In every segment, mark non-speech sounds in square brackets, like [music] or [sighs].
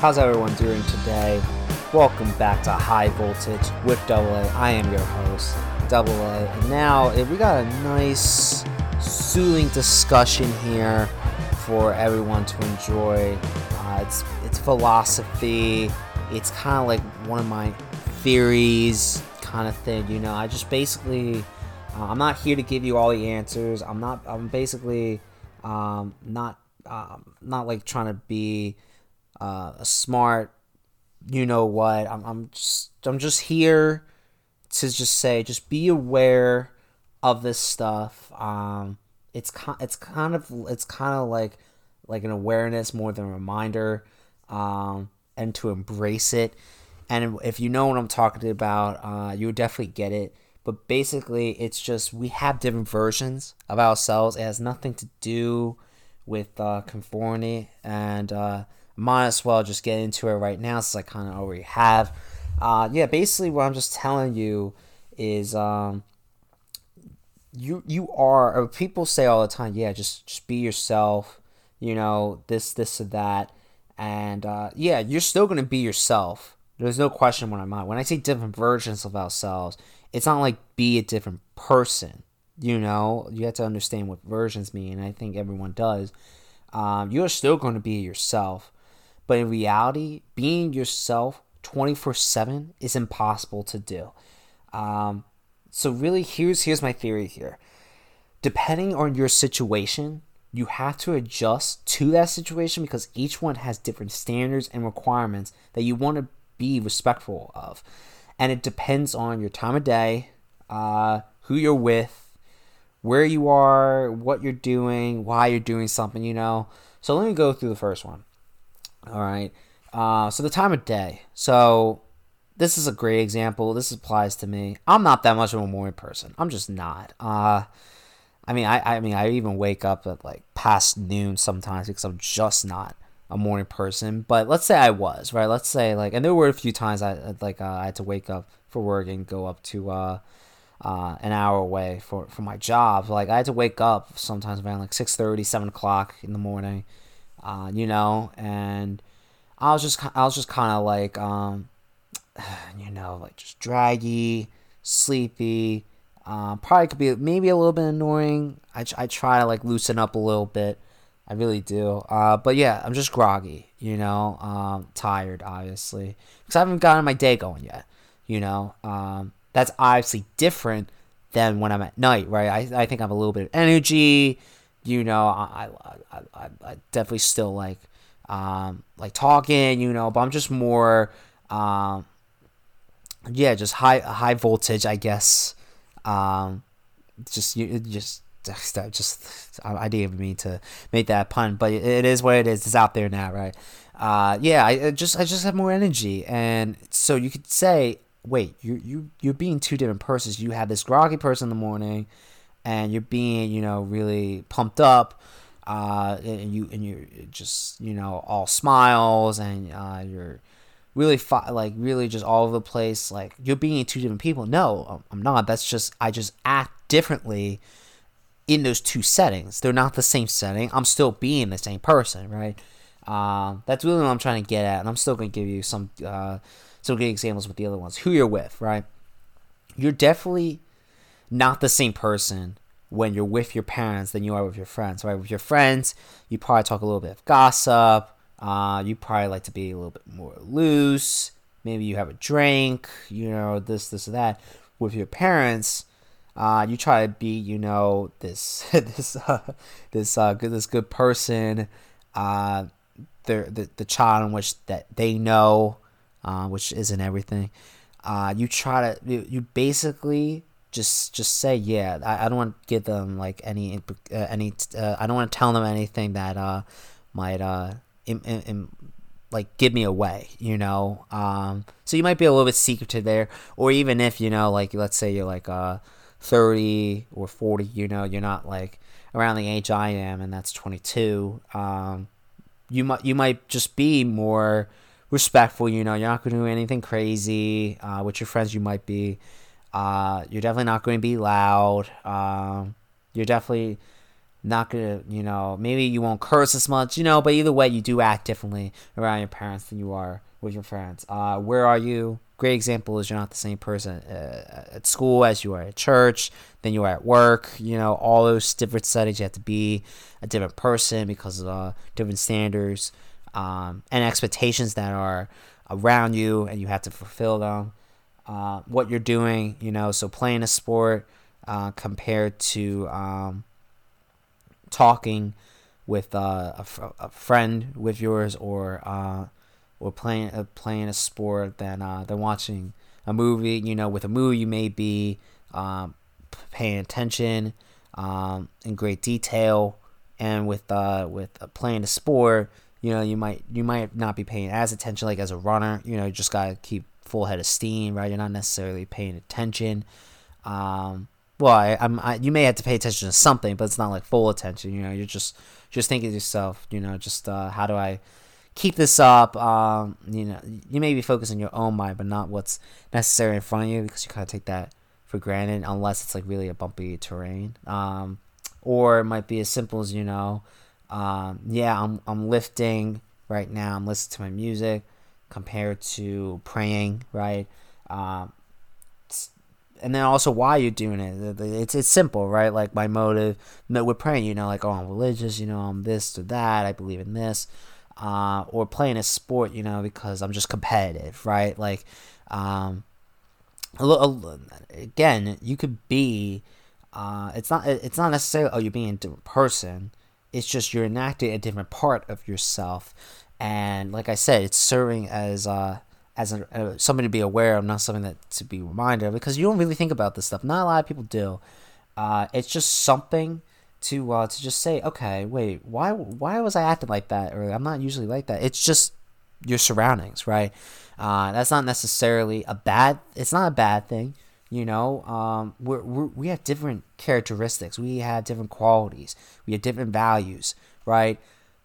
How's everyone doing today? Welcome back to High Voltage with Double A. I am your host, Double A, and now eh, we got a nice, soothing discussion here for everyone to enjoy. Uh, it's it's philosophy. It's kind of like one of my theories, kind of thing. You know, I just basically, uh, I'm not here to give you all the answers. I'm not. I'm basically um, not um, not like trying to be uh, a smart, you know what. I'm, I'm just I'm just here to just say just be aware of this stuff. Um, it's it's kind of it's kind of like like an awareness more than a reminder, um, and to embrace it. And if you know what I'm talking about, uh, you would definitely get it. But basically, it's just we have different versions of ourselves. It has nothing to do with uh, conformity, and uh, might as well just get into it right now since I kind of already have. Uh, yeah, basically, what I'm just telling you is um, you you are. people say all the time, yeah, just just be yourself. You know this this or that, and uh, yeah, you're still gonna be yourself. There's no question when I'm. When I say different versions of ourselves, it's not like be a different person. You know, you have to understand what versions mean. And I think everyone does. Um, you're still going to be yourself, but in reality, being yourself 24 7 is impossible to do. Um, so really, here's here's my theory here. Depending on your situation, you have to adjust to that situation because each one has different standards and requirements that you want to be respectful of, and it depends on your time of day, uh, who you're with, where you are, what you're doing, why you're doing something. You know. So let me go through the first one. All right. Uh, so the time of day. So this is a great example. This applies to me. I'm not that much of a morning person. I'm just not. Uh, I mean, I, I mean, I even wake up at like past noon sometimes because I'm just not a morning person. But let's say I was right. Let's say like, and there were a few times I like uh, I had to wake up for work and go up to uh, uh, an hour away for for my job. Like I had to wake up sometimes around like 6:30, 7 o'clock in the morning uh, you know, and I was just I was just kind of like, um, [sighs] you know, like just draggy, sleepy. Uh, probably could be maybe a little bit annoying. I, I try to like loosen up a little bit. I really do. Uh, but yeah, I'm just groggy, you know, um, tired, obviously, because I haven't gotten my day going yet. You know, um, that's obviously different than when I'm at night, right? I, I think I have a little bit of energy you know, I, I, I, I definitely still like, um, like talking, you know, but I'm just more, um, yeah, just high, high voltage, I guess. Um, just, you, just, [laughs] just, I didn't even mean to make that pun, but it is what it is. It's out there now, right? Uh, yeah, I just, I just have more energy, and so you could say, wait, you, you, you're being two different persons. You have this groggy person in the morning and you're being you know really pumped up uh, and you and you're just you know all smiles and uh, you're really fi- like really just all over the place like you're being two different people. No i'm not. That's just i just act differently in those two settings. They're not the same setting. I'm still being the same person right? Uh, that's really what i'm trying to get at and i'm still going to give you some uh, some good examples with the other ones. Who you're with right? You're definitely not the same person when you're with your parents than you are with your friends. Right? With your friends, you probably talk a little bit of gossip. Uh, you probably like to be a little bit more loose. Maybe you have a drink. You know this, this, that. With your parents, uh, you try to be, you know, this, [laughs] this, uh, this, uh, good, this good person. Uh, the, the the child in which that they know, uh, which isn't everything. Uh, you try to you, you basically just just say yeah. I, I don't want to give them like any uh, any uh, I don't want to tell them anything that uh might uh in, in, in, like give me away, you know. Um, so you might be a little bit secretive there, or even if you know, like let's say you're like uh thirty or forty, you know, you're not like around the age I am, and that's twenty two. Um, you might you might just be more respectful, you know. You're not going to do anything crazy. Uh, with your friends, you might be uh, you're definitely not going to be loud. Um, you're definitely not gonna, you know, maybe you won't curse as much, you know, but either way, you do act differently around your parents than you are with your friends. Uh, where are you? Great example is you're not the same person uh, at school as you are at church, then you are at work. You know, all those different settings, you have to be a different person because of uh, different standards um, and expectations that are around you, and you have to fulfill them. Uh, what you're doing, you know, so playing a sport uh, compared to um, talking with uh, a, fr- a friend with yours or uh, or playing uh, playing a sport than than watching a movie. You know, with a movie you may be um, paying attention um, in great detail, and with with playing a sport, you know, you might you might not be paying as attention. Like as a runner, you know, you just gotta keep full head of steam, right? You're not necessarily paying attention. Um, well, I, I, you may have to pay attention to something, but it's not like full attention. You know, you're just just thinking to yourself, you know, just uh, how do I keep this up? Um, you know, you may be focusing your own mind, but not what's necessary in front of you because you kind of take that for granted, unless it's like really a bumpy terrain. Um, or it might be as simple as you know, um, yeah, I'm I'm lifting right now. I'm listening to my music compared to praying, right? Um, and then also why you're doing it. It's it's simple, right? Like my motive with praying, you know, like oh I'm religious, you know, I'm this or that, I believe in this, uh, or playing a sport, you know, because I'm just competitive, right? Like, um, again, you could be, uh, it's not it's not necessarily oh you're being a different person, it's just you're enacting a different part of yourself, and like I said, it's serving as uh as a, uh, something to be aware of, not something that to be reminded of, because you don't really think about this stuff. Not a lot of people do. Uh, it's just something to uh, to just say, okay, wait, why why was I acting like that? Or I'm not usually like that. It's just your surroundings, right? Uh, that's not necessarily a bad. It's not a bad thing, you know. Um, we're, we're we have different characteristics. We have different qualities. We have different values, right?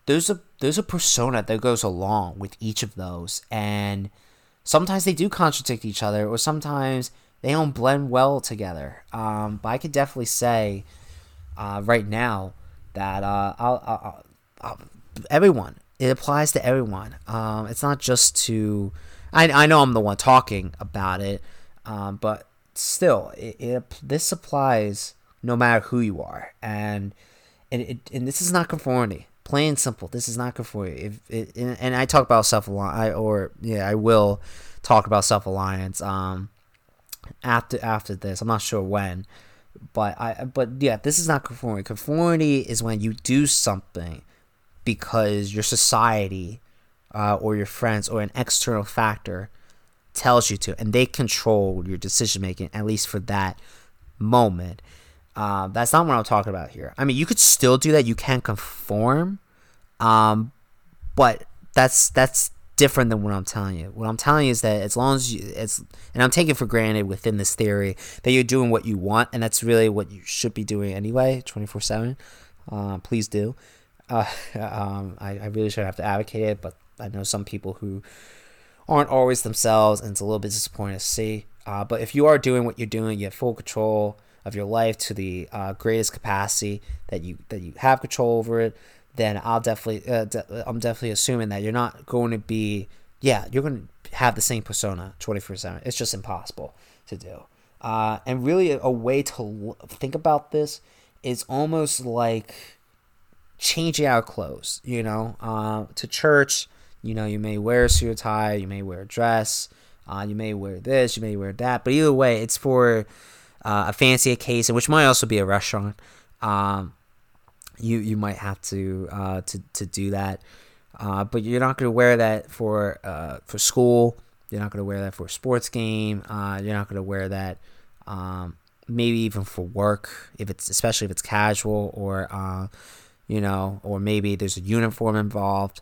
There's a there's a persona that goes along with each of those, and sometimes they do contradict each other, or sometimes they don't blend well together. Um, but I could definitely say uh, right now that uh, I'll, I'll, I'll, everyone, it applies to everyone. Um, it's not just to, I, I know I'm the one talking about it, um, but still, it, it, this applies no matter who you are. And, and, it, and this is not conformity plain simple. This is not good for you. If it, and I talk about self I or yeah, I will talk about self alliance. Um, after after this, I'm not sure when, but I but yeah, this is not conformity. Conformity is when you do something because your society, uh, or your friends or an external factor tells you to, and they control your decision making at least for that moment. Uh, that's not what I'm talking about here. I mean, you could still do that. You can conform, um, but that's that's different than what I'm telling you. What I'm telling you is that as long as you, it's, and I'm taking for granted within this theory that you're doing what you want, and that's really what you should be doing anyway, 24 uh, seven. Please do. Uh, [laughs] um, I, I really should have to advocate it, but I know some people who aren't always themselves, and it's a little bit disappointing to see. Uh, but if you are doing what you're doing, you have full control of your life to the uh, greatest capacity that you that you have control over it, then I'll definitely uh, de- I'm definitely assuming that you're not going to be yeah you're going to have the same persona 24 seven. It's just impossible to do. Uh, and really, a, way to l- think about this is almost like changing our clothes. You know, uh, to church, you know, you may wear a suit or tie, you may wear a dress, uh, you may wear this, you may wear that, but either way, it's for uh, a fancy occasion, which might also be a restaurant, um, you you might have to uh, to to do that. Uh, but you're not going to wear that for uh, for school. You're not going to wear that for a sports game. Uh, you're not going to wear that um, maybe even for work if it's especially if it's casual or uh, you know or maybe there's a uniform involved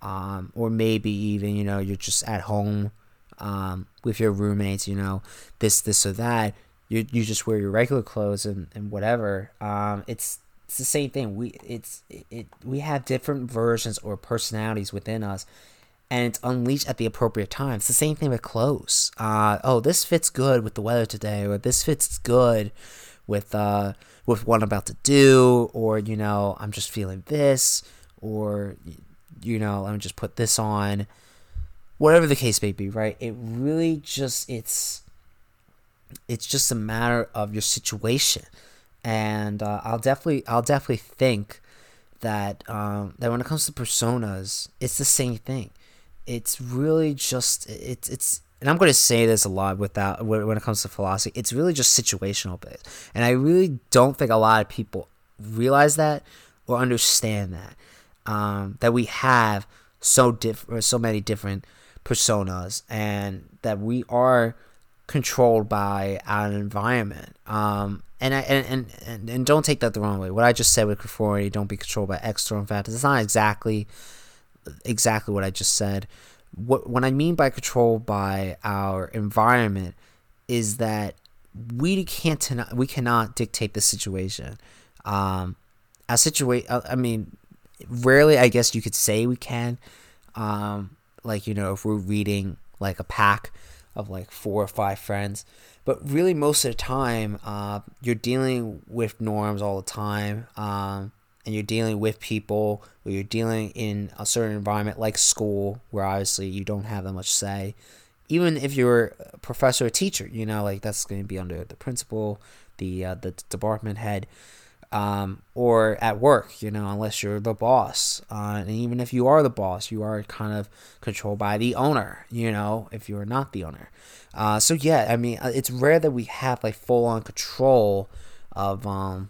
um, or maybe even you know you're just at home um, with your roommates. You know this this or that you you just wear your regular clothes and, and whatever. Um, it's it's the same thing. We it's it, it we have different versions or personalities within us, and it's unleashed at the appropriate time. It's the same thing with clothes. Uh, oh, this fits good with the weather today, or this fits good with uh with what I'm about to do, or you know, I'm just feeling this, or you know, let me just put this on. Whatever the case may be, right? It really just it's it's just a matter of your situation, and uh, I'll definitely I'll definitely think that um, that when it comes to personas, it's the same thing. It's really just it's it's and I'm going to say this a lot without when it comes to philosophy. It's really just situational based, and I really don't think a lot of people realize that or understand that um, that we have so different, so many different personas, and that we are controlled by our environment. Um, and, I, and, and and don't take that the wrong way. What I just said with conformity, don't be controlled by external factors. It's not exactly exactly what I just said. What what I mean by controlled by our environment is that we can't we cannot dictate the situation. Um, situation. I mean, rarely I guess you could say we can. Um, like you know, if we're reading like a pack of like four or five friends, but really most of the time, uh, you're dealing with norms all the time. Um, and you're dealing with people or you're dealing in a certain environment like school where obviously you don't have that much say even if you're a professor or teacher you know like that's going to be under the principal the uh, the department head um, or at work you know unless you're the boss uh, and even if you are the boss you are kind of controlled by the owner you know if you're not the owner uh, so yeah i mean uh, it's rare that we have like full on control of um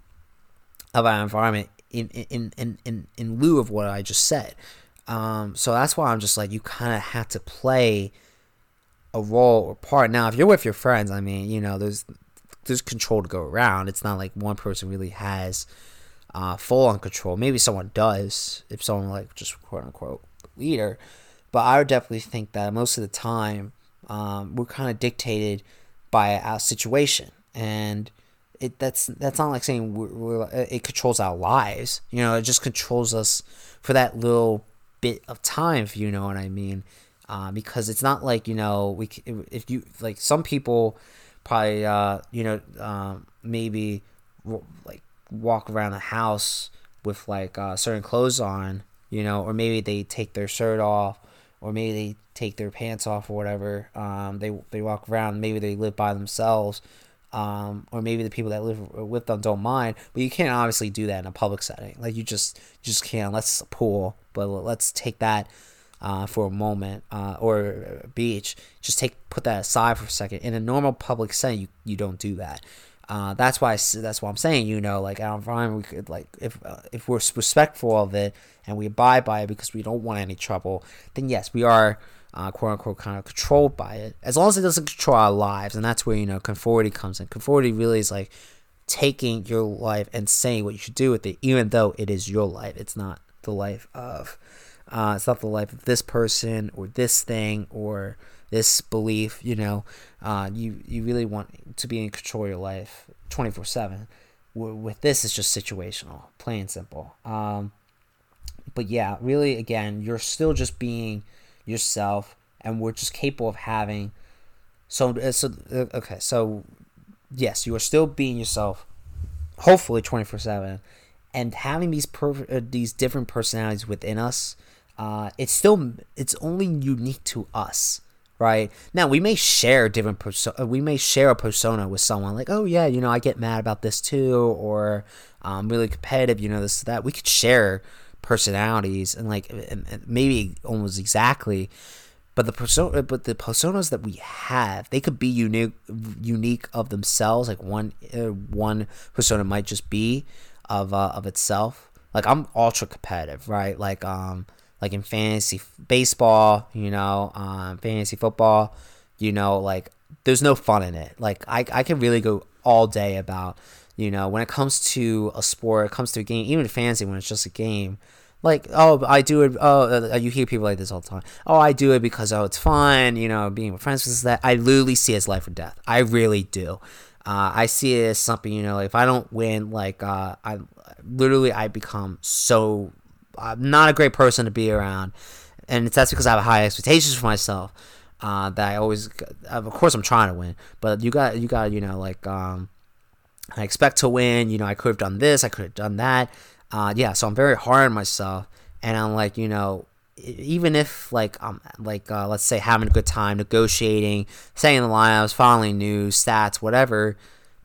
of our environment in in in in, in lieu of what I just said. Um, so that's why I'm just like you kind of have to play a role or part. Now, if you're with your friends, I mean, you know, there's there's control to go around. It's not like one person really has uh, full on control. Maybe someone does if someone like just quote unquote leader. But I would definitely think that most of the time um, we're kind of dictated by our situation and it that's that's not like saying we're, we're, it controls our lives. You know, it just controls us for that little bit of time, if you know what I mean. Uh, because it's not like you know we if you like some people probably uh, you know um, maybe like walk around the house with like uh, certain clothes on, you know, or maybe they take their shirt off, or maybe they take their pants off or whatever. Um, they they walk around. Maybe they live by themselves um, or maybe the people that live with them don't mind. But you can't obviously do that in a public setting. Like you just you just can't. Let's pool, but let's take that uh, for a moment, uh, or a beach. Just take put that aside for a second. In a normal public setting, you, you don't do that. Uh, that's why I, that's why I'm saying you know like our environment we could like if uh, if we're respectful of it and we abide by it because we don't want any trouble, then yes, we are uh, quote unquote kind of controlled by it as long as it doesn't control our lives and that's where you know conformity comes in conformity really is like taking your life and saying what you should do with it even though it is your life it's not the life of uh, it's not the life of this person or this thing or this belief you know uh, you you really want to be in control of your life 24 7 with this it's just situational plain and simple um, but yeah really again you're still just being yourself, and we're just capable of having. So, uh, so uh, okay, so yes, you are still being yourself, hopefully twenty four seven, and having these uh, these different personalities within us. Uh, it's still it's only unique to us right? Now we may share different perso- uh, we may share a persona with someone like oh yeah you know i get mad about this too or i'm really competitive you know this that. We could share personalities and like maybe almost exactly but the persona but the personas that we have they could be unique unique of themselves like one uh, one persona might just be of uh, of itself. Like i'm ultra competitive right? Like um like in fantasy baseball you know um fantasy football you know like there's no fun in it. Like i i can really go all day about you know when it comes to a sport it comes to a game even fantasy when it's just a game like oh i do it oh uh, you hear people like this all the time oh i do it because oh it's fun you know being with friends because that. I literally see it as life or death. I really do. Uh, i see it as something you know like if i don't win like uh, i literally i become so i'm not a great person to be around and that's because i have high expectations for myself uh, that i always of course i'm trying to win but you got you got you know like um I expect to win. You know, I could have done this, I could have done that. Uh, yeah, so I'm very hard on myself, and I'm like, you know, even if like I'm like uh, let's say having a good time negotiating, saying the lineups, following news, stats, whatever.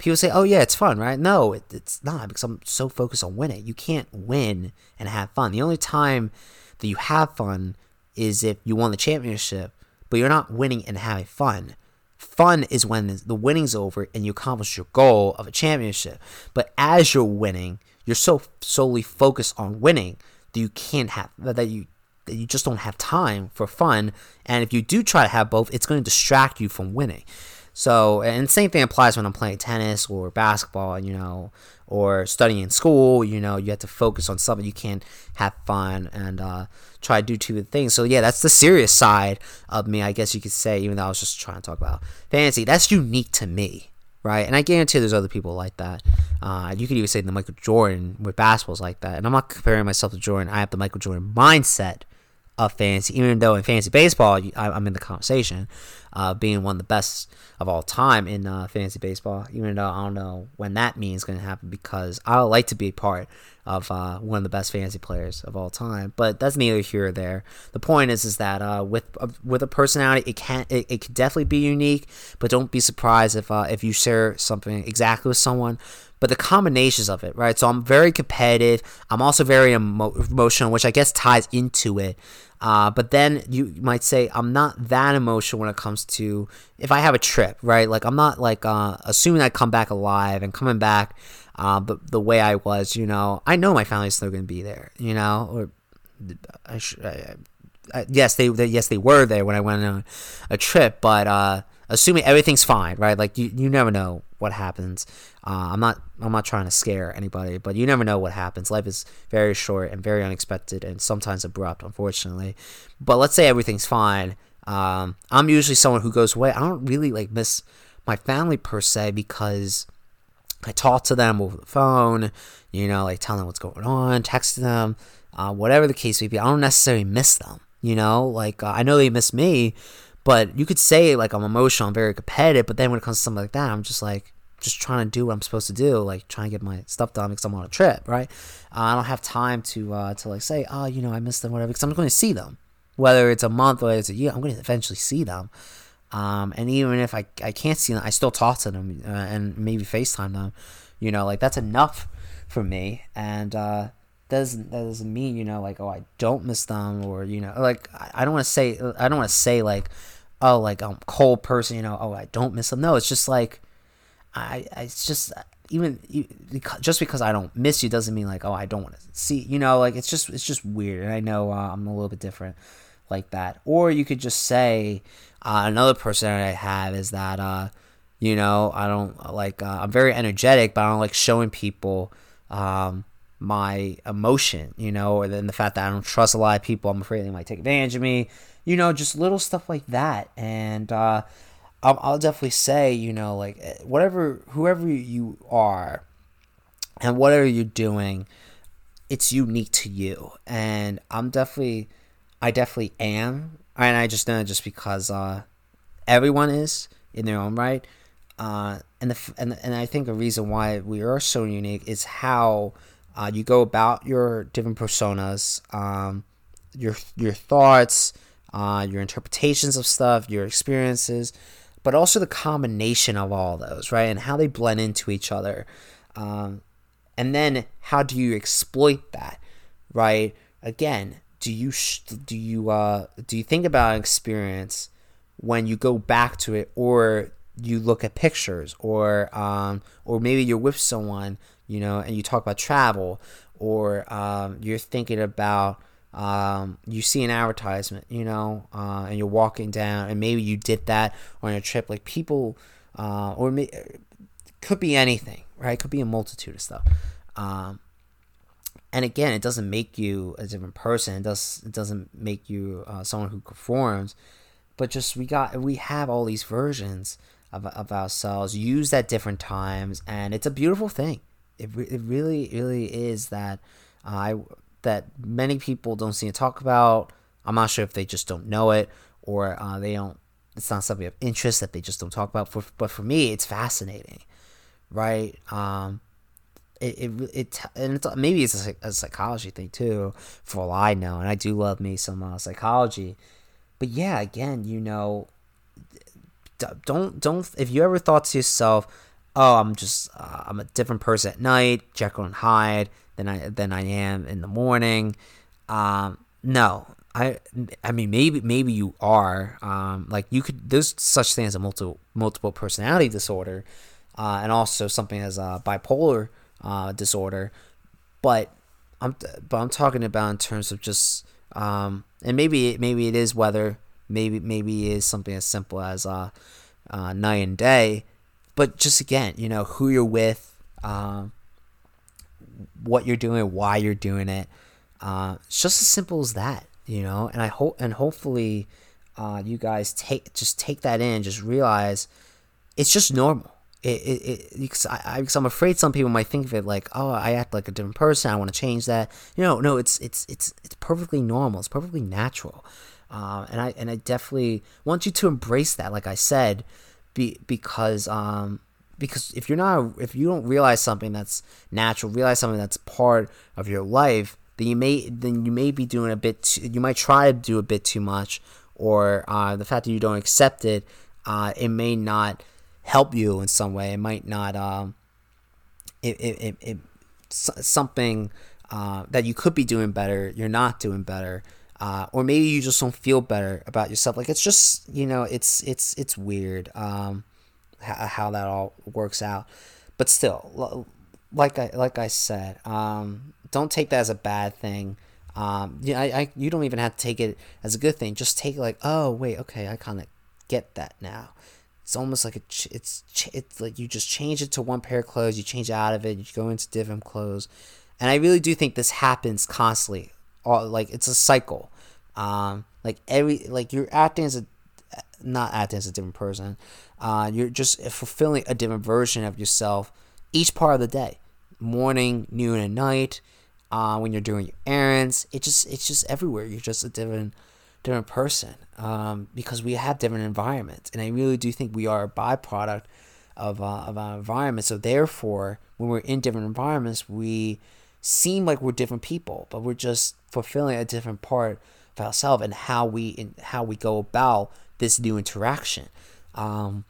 People say, "Oh yeah, it's fun, right?" No, it, it's not because I'm so focused on winning. You can't win and have fun. The only time that you have fun is if you won the championship, but you're not winning and having fun. Fun is when the winning's over and you accomplish your goal of a championship. But as you're winning, you're so solely focused on winning that you can't have that you that you just don't have time for fun. And if you do try to have both, it's going to distract you from winning. So, and same thing applies when I'm playing tennis or basketball, you know, or studying in school. You know, you have to focus on something. You can't have fun and uh, try to do two things. So, yeah, that's the serious side of me, I guess you could say, even though I was just trying to talk about fantasy. That's unique to me right? And I guarantee there's other people like that. Uh, you could even say the Michael Jordan with basketballs like that. And I'm not comparing myself to Jordan. I have the Michael Jordan mindset of fantasy, even though in fantasy baseball I'm in the conversation, uh, being one of the best of all time in uh, fantasy baseball. Even though I don't know when that means going to happen, because I would like to be a part of uh, one of the best fantasy players of all time. But that's neither here or there. The point is, is that uh, with uh, with a personality, it can it, it can definitely be unique. But don't be surprised if uh, if you share something exactly with someone but the combinations of it, right? So I'm very competitive. I'm also very emo- emotional, which I guess ties into it. Uh, but then you might say I'm not that emotional when it comes to if I have a trip, right? Like I'm not like uh, assuming I come back alive and coming back, uh, but the way I was, you know, I know my family's still gonna be there, you know, or I should. I, I, yes, they, they, yes they were there when I went on a trip, but uh, assuming everything's fine, right? Like you, you never know what happens. Uh, I'm not I'm not trying to scare anybody, but you never know what happens. Life is very short and very unexpected and sometimes abrupt, unfortunately. But let's say everything's fine. Um, I'm usually someone who goes away. I don't really like miss my family per se because I talk to them over the phone, you know, like tell them what's going on, text them, uh, whatever the case may be. I don't necessarily miss them, you know, like uh, I know they miss me, but you could say like I'm emotional, I'm very competitive, but then when it comes to something like that, I'm just like just trying to do what I'm supposed to do, like trying to get my stuff done because I'm on a trip, right? Uh, I don't have time to uh, to like say, oh, you know, I missed them, whatever, because I'm going to see them, whether it's a month or it's a year. I'm going to eventually see them, um, and even if I I can't see them, I still talk to them uh, and maybe Facetime them, you know, like that's enough for me, and uh, doesn't that doesn't mean you know like oh I don't miss them or you know like I, I don't want to say I don't want to say like oh like I'm cold person you know oh I don't miss them. No it's just like I, I it's just even just because I don't miss you doesn't mean like oh I don't want to see you know like it's just it's just weird and I know uh, I'm a little bit different like that. Or you could just say uh, another person that I have is that uh you know I don't like uh, I'm very energetic but I don't like showing people um my emotion you know or then the fact that I don't trust a lot of people I'm afraid they might take advantage of me you know just little stuff like that and uh I'll, I'll definitely say, you know, like eh, whatever, whoever you are, and whatever you're doing, it's unique to you. And I'm definitely, I definitely am, and I just know just because uh, everyone is in their own right. Uh, and the and and I think a reason why we are so unique is how uh, you go about your different personas, um, your your thoughts, uh, your interpretations of stuff, your experiences but also the combination of all those, right? And how they blend into each other. Um, and then how do you exploit that, right? Again, do you sh- do you uh, do you think about an experience when you go back to it, or you look at pictures, or um, or maybe you're with someone, you know, and you talk about travel, or um, you're thinking about um, you see an advertisement, you know, uh, and you're walking down, and maybe you did that on a trip. Like people, uh, or may, could be anything, right? Could be a multitude of stuff. Um, and again, it doesn't make you a different person. It does. It doesn't make you uh, someone who conforms. But just we got we have all these versions of, of ourselves used at different times, and it's a beautiful thing. It, it really really is that. I that many people don't seem to talk about. I'm not sure if they just don't know it or uh, they don't. It's not something of interest that they just don't talk about. For, but for me, it's fascinating, right? Um, it, it, it and it's, maybe it's a, a, psychology thing too, for all I know. And I do love me some uh, psychology, but yeah, again, you know, don't don't if you ever thought to yourself, oh, I'm just uh, I'm a different person at night, Jekyll and Hyde, than I than I am in the morning. Um, no, I I mean maybe maybe you are. Um, like you could there's such thing as a multiple multiple personality disorder, uh, and also something as a bipolar uh, disorder, but I'm but I'm talking about in terms of just um, and maybe maybe it is weather, maybe maybe it is something as simple as uh, uh, night and day, but just again, you know who you're with, um, what you're doing, why you're doing it. Uh, it's just as simple as that, you know. And I hope and hopefully, uh, you guys take just take that in, just realize it's just normal it, it, it because I, I because I'm afraid some people might think of it like oh I act like a different person I want to change that you know no it's it's it's it's perfectly normal it's perfectly natural um, and I and I definitely want you to embrace that like I said be because um because if you're not if you don't realize something that's natural realize something that's part of your life then you may then you may be doing a bit too, you might try to do a bit too much or uh, the fact that you don't accept it uh, it may not help you in some way. It might not. Um, it, it, it, it something uh, that you could be doing better. You're not doing better. Uh, or maybe you just don't feel better about yourself. Like it's just you know it's it's it's weird um, how, that all works out. But still, like I like I said, um, don't take that as a bad thing. Um, you know, I, I you don't even have to take it as a good thing. Just take it like, oh wait, okay, I kind of get that now it's almost like a ch- it's ch- it's like you just change it to one pair of clothes, you change out of it, you go into different clothes, and I really do think this happens constantly. All like it's a cycle. Um, like every like you're acting as a not acting as a different person. Uh, you're just fulfilling a different version of yourself each part of the day, morning, noon, and night. Uh, when you're doing your errands, it just it's just everywhere. You're just a different different person um, because we have different environments. And I really do think we are a byproduct of, uh, of our environment. So therefore, when we're in different environments, we seem like we're different people, but we're just fulfilling a different part of ourselves and how we in, how we go about this new interaction. Um,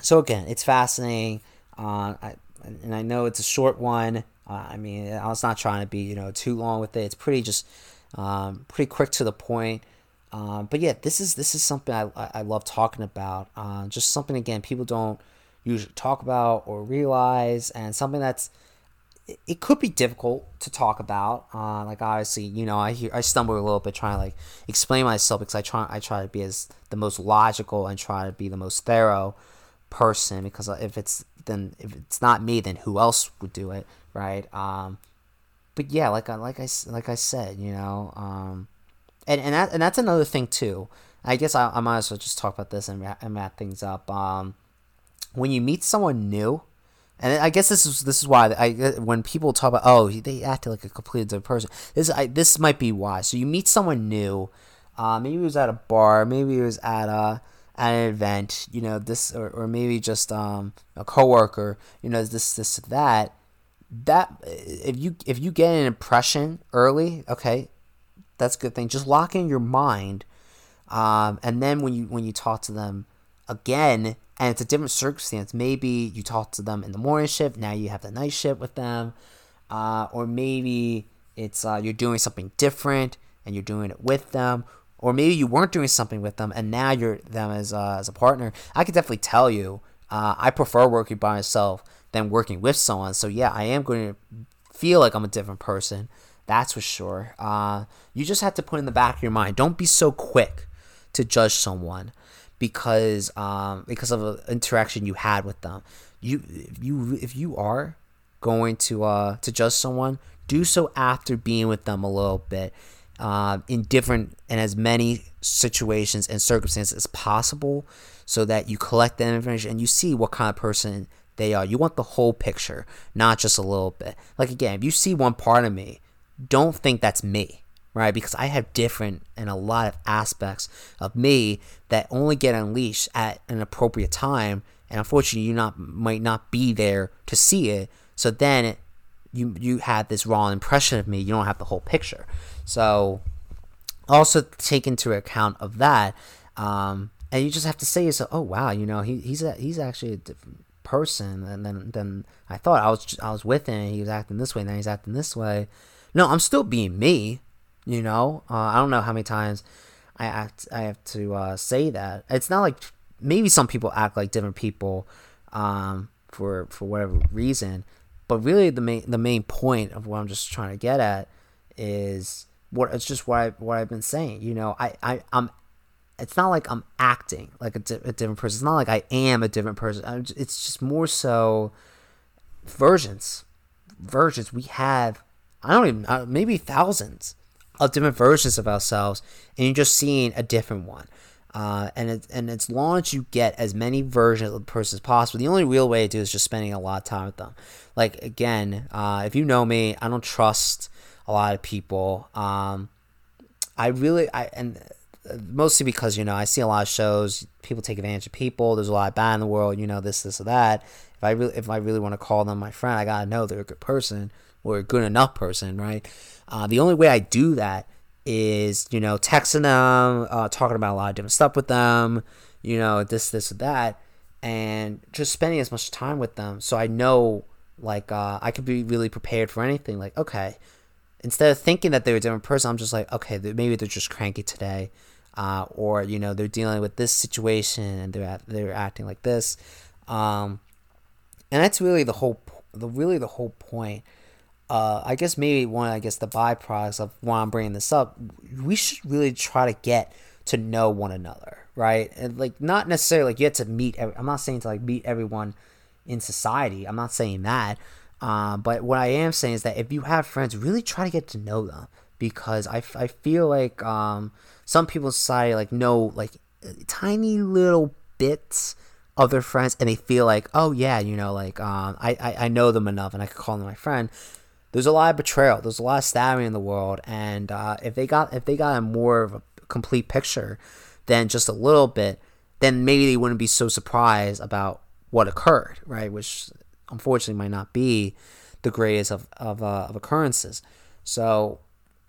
so again, it's fascinating. Uh, I, and I know it's a short one. Uh, I mean, I was not trying to be you know too long with it. It's pretty just um, pretty quick to the point. Um, but yeah, this is this is something I, I love talking about. Uh, just something again people don't usually talk about or realize, and something that's it, could be difficult to talk about. Uh, like obviously, you know, I hear I stumble a little bit trying to like explain myself because I try I try to be as the most logical and try to be the most thorough person because if it's then if it's not me, then who else would do it, right? Um, but yeah, like I like I like I said, you know. Um, and and that and that's another thing too. I guess I, I might as well just talk about this and, wrap, and wrap things up. Um, when you meet someone new, and I guess this is this is why I when people talk about oh they acted like a completely different person. This I, this might be why. So you meet someone new, uh, maybe it was at a bar, maybe it was at a at an event, you know this, or, or maybe just um, a coworker, you know this this that. That if you if you get an impression early, okay, that's a good thing. Just lock in your mind, um, and then when you when you talk to them again, and it's a different circumstance. Maybe you talk to them in the morning shift. Now you have the night shift with them, uh, or maybe it's uh, you're doing something different and you're doing it with them, or maybe you weren't doing something with them and now you're them as uh, as a partner. I could definitely tell you, uh, I prefer working by myself than working with someone. So yeah, I am going to feel like I'm a different person. That's for sure. Uh, you just have to put in the back of your mind. Don't be so quick to judge someone because um, because of an interaction you had with them. You if you if you are going to uh, to judge someone, do so after being with them a little bit. Uh, in different and as many situations and circumstances as possible so that you collect that information and you see what kind of person they are. You want the whole picture, not just a little bit. Like again, if you see one part of me don't think that's me, right? Because I have different and a lot of aspects of me that only get unleashed at an appropriate time and unfortunately you not might not be there to see it. So then you you had this wrong impression of me. You don't have the whole picture. So also take into account of that, um, and you just have to say yourself, oh wow, you know he, he's a, he's actually a different person and then then I thought I was I was with him. He was acting this way, and then he's acting this way. No, I'm still being me. You know, uh, I don't know how many times I act I have to uh, say that. It's not like maybe some people act like different people um, for for whatever reason, but really the main the main point of what I'm just trying to get at is what it's just what I what I've been saying. You know, I I I'm. It's not like I'm acting like a, di- a different person. It's not like I am a different person. Just, it's just more so versions. Versions. We have I don't even uh, maybe thousands of different versions of ourselves, and you're just seeing a different one. Uh, and it, and as long as you get as many versions of the person as possible, the only real way to do is just spending a lot of time with them. Like again, uh, if you know me, I don't trust a lot of people. Um, I really I and mostly because you know I see a lot of shows. People take advantage of people. There's a lot of bad in the world. You know this, this, or that. If I really if I really want to call them my friend, I gotta know they're a good person or a good enough person, right? Uh, the only way I do that is, you know, texting them, uh, talking about a lot of different stuff with them, you know, this, this, that, and just spending as much time with them so I know, like, uh, I could be really prepared for anything. Like, okay, instead of thinking that they're a different person, I'm just like, okay, maybe they're just cranky today. Uh, or you know they're dealing with this situation and they're they're acting like this, um, and that's really the whole the really the whole point uh, I guess maybe one, I guess the byproducts of why I'm bringing this up, we should really try to get to know one another, right? And like not necessarily like you have to meet. Every, I'm not saying to like meet everyone in society. I'm not saying that. Uh, but what I am saying is that if you have friends, really try to get to know them because I, I feel like um, some people in society like know like tiny little bits of their friends and they feel like oh yeah you know like um, I, I, I know them enough and I could call them my friend there's a lot of betrayal. There's a lot of stabbing in the world, and uh, if they got if they got a more of a complete picture than just a little bit, then maybe they wouldn't be so surprised about what occurred, right? Which unfortunately might not be the greatest of of, uh, of occurrences. So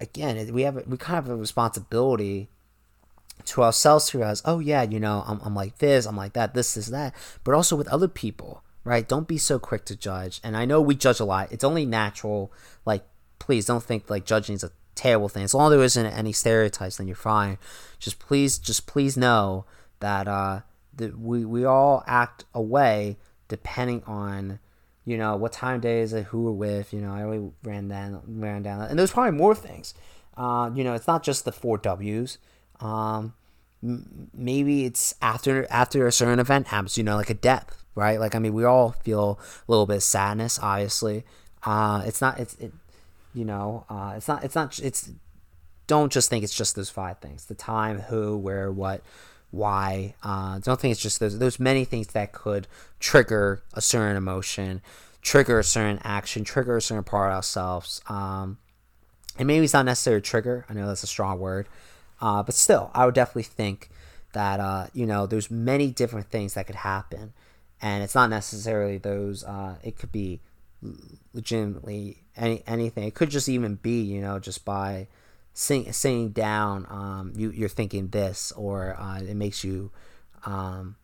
again, we have we kind of have a responsibility to ourselves to realize, oh yeah, you know, I'm, I'm like this, I'm like that, this, this, that, but also with other people right? Don't be so quick to judge. And I know we judge a lot. It's only natural. Like, please don't think like judging is a terrible thing. As long as there isn't any stereotypes, then you're fine. Just please, just please know that uh, that we we all act a way depending on you know what time of day is it, who we're with. You know, I already ran down ran down, and there's probably more things. Uh, you know, it's not just the four W's. Um, maybe it's after after a certain event happens. You know, like a death right? Like I mean, we all feel a little bit of sadness, obviously. Uh, it's not it's it, you know, uh, it's not it's not it's don't just think it's just those five things: the time, who, where, what, why. Uh, don't think it's just those. There's many things that could trigger a certain emotion, trigger a certain action, trigger a certain part of ourselves. Um, and maybe it's not necessarily a trigger. I know that's a strong word, uh, but still, I would definitely think that uh, you know there's many different things that could happen and it's not necessarily those. Uh, it could be legitimately any anything. It could just even be you know just by sing, sitting down. Um, you you're thinking this, or uh, it makes you um,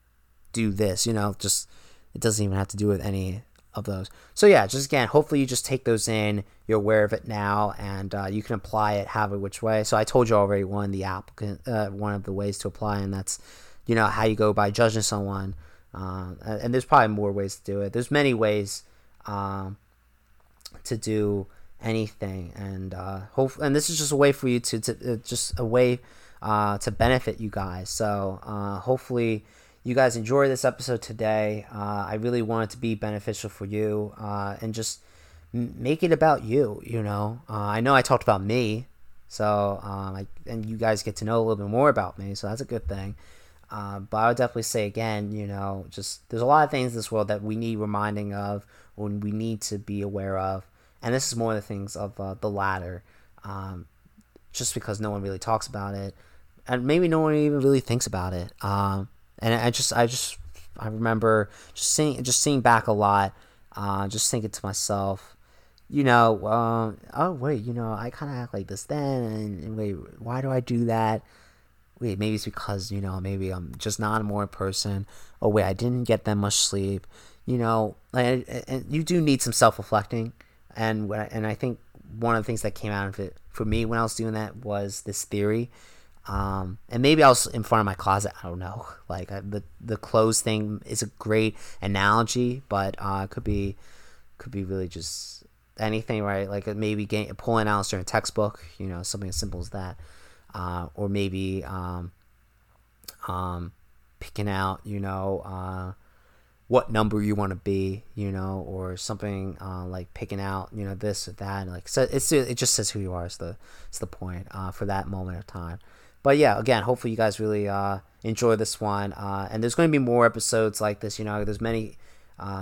do this. You know, just it doesn't even have to do with any of those. So yeah, just again, hopefully you just take those in. You're aware of it now, and uh, you can apply it, have it which way. So I told you already one the applicant, uh, one of the ways to apply, and that's you know how you go by judging someone um, and there's probably more ways to do it. There's many ways um, to do anything, and uh, hope. And this is just a way for you to, to uh, just a way uh, to benefit you guys. So uh, hopefully you guys enjoy this episode today. Uh, I really want it to be beneficial for you, uh, and just make it about you. You know, I know I talked about me, so um, I, and you guys get to know a little bit more about me, so that's a good thing. Uh, but I would definitely say again, you know, just there's a lot of things in this world that we need reminding of, or we need to be aware of, and this is more of the things of uh, the latter, um, just because no one really talks about it, and maybe no one even really thinks about it. Um, and I just, I just I remember just seeing just seeing back a lot, uh, just thinking to myself, you know, uh, oh wait, you know, I kind of act like this then, and, and, wait, why do I do that? Wait, maybe it's because you know, maybe I'm just not a morning person. Oh wait, I didn't get that much sleep. You know, and, and you do need some self reflecting, and and I think one of the things that came out of it for me when I was doing that was this theory um, and maybe I was in front of my closet. I don't know. [laughs] Like uh, the the clothes thing is a great analogy, but uh, could be could be really just anything, right? Like maybe getting, pulling out a textbook, you know, something as simple as that, uh, or maybe um, um, picking out, you know, uh, what number you want to be, you know, or something uh, like picking out, you know, this or that. Like so, it's it just says who you are. Is the is the point uh, for that moment of time but yeah, again, hopefully you guys really uh, enjoy this one. Uh, and there's going to be more episodes like this. You know, there's many,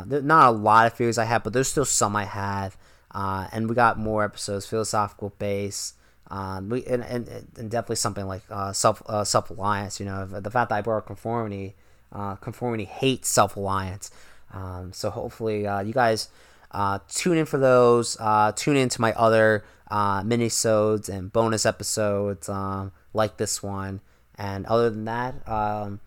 there's not a lot of theories I have, but there's still some I have. And we got more episodes, philosophical base. Um, we, and, and, and definitely something like uh, self uh, self reliance. You know, the fact that I brought conformity, conformity hates self reliance. Um, so hopefully you guys tune in for those. tune in to my other uh, minisodes and bonus episodes. Um, like this one. And other than that, um,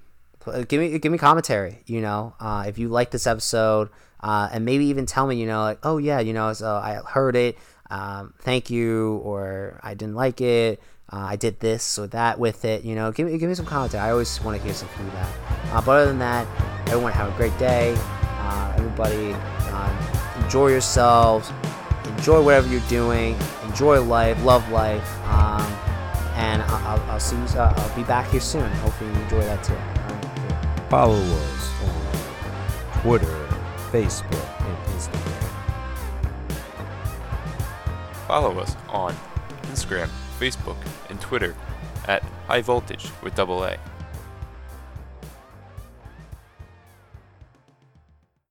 give me give me commentary. You know, uh, if you like this episode, uh, and maybe even tell me, you know, like, oh yeah, you know, so I heard it. Um, thank you, or I didn't like it. Uh, I did this or that with it. You know, give me give me some commentary. I always want to hear some feedback. Uh, but other than that, everyone have a great day. Uh, everybody, uh, enjoy yourselves. Enjoy whatever you're doing. Enjoy life. Love life. Um, and I'll, I'll see you. Uh, I'll be back here soon. Hopefully you enjoy that too. Right, Follow us on Twitter, Facebook, Follow us on Instagram, Facebook, and Twitter at High Voltage with double A.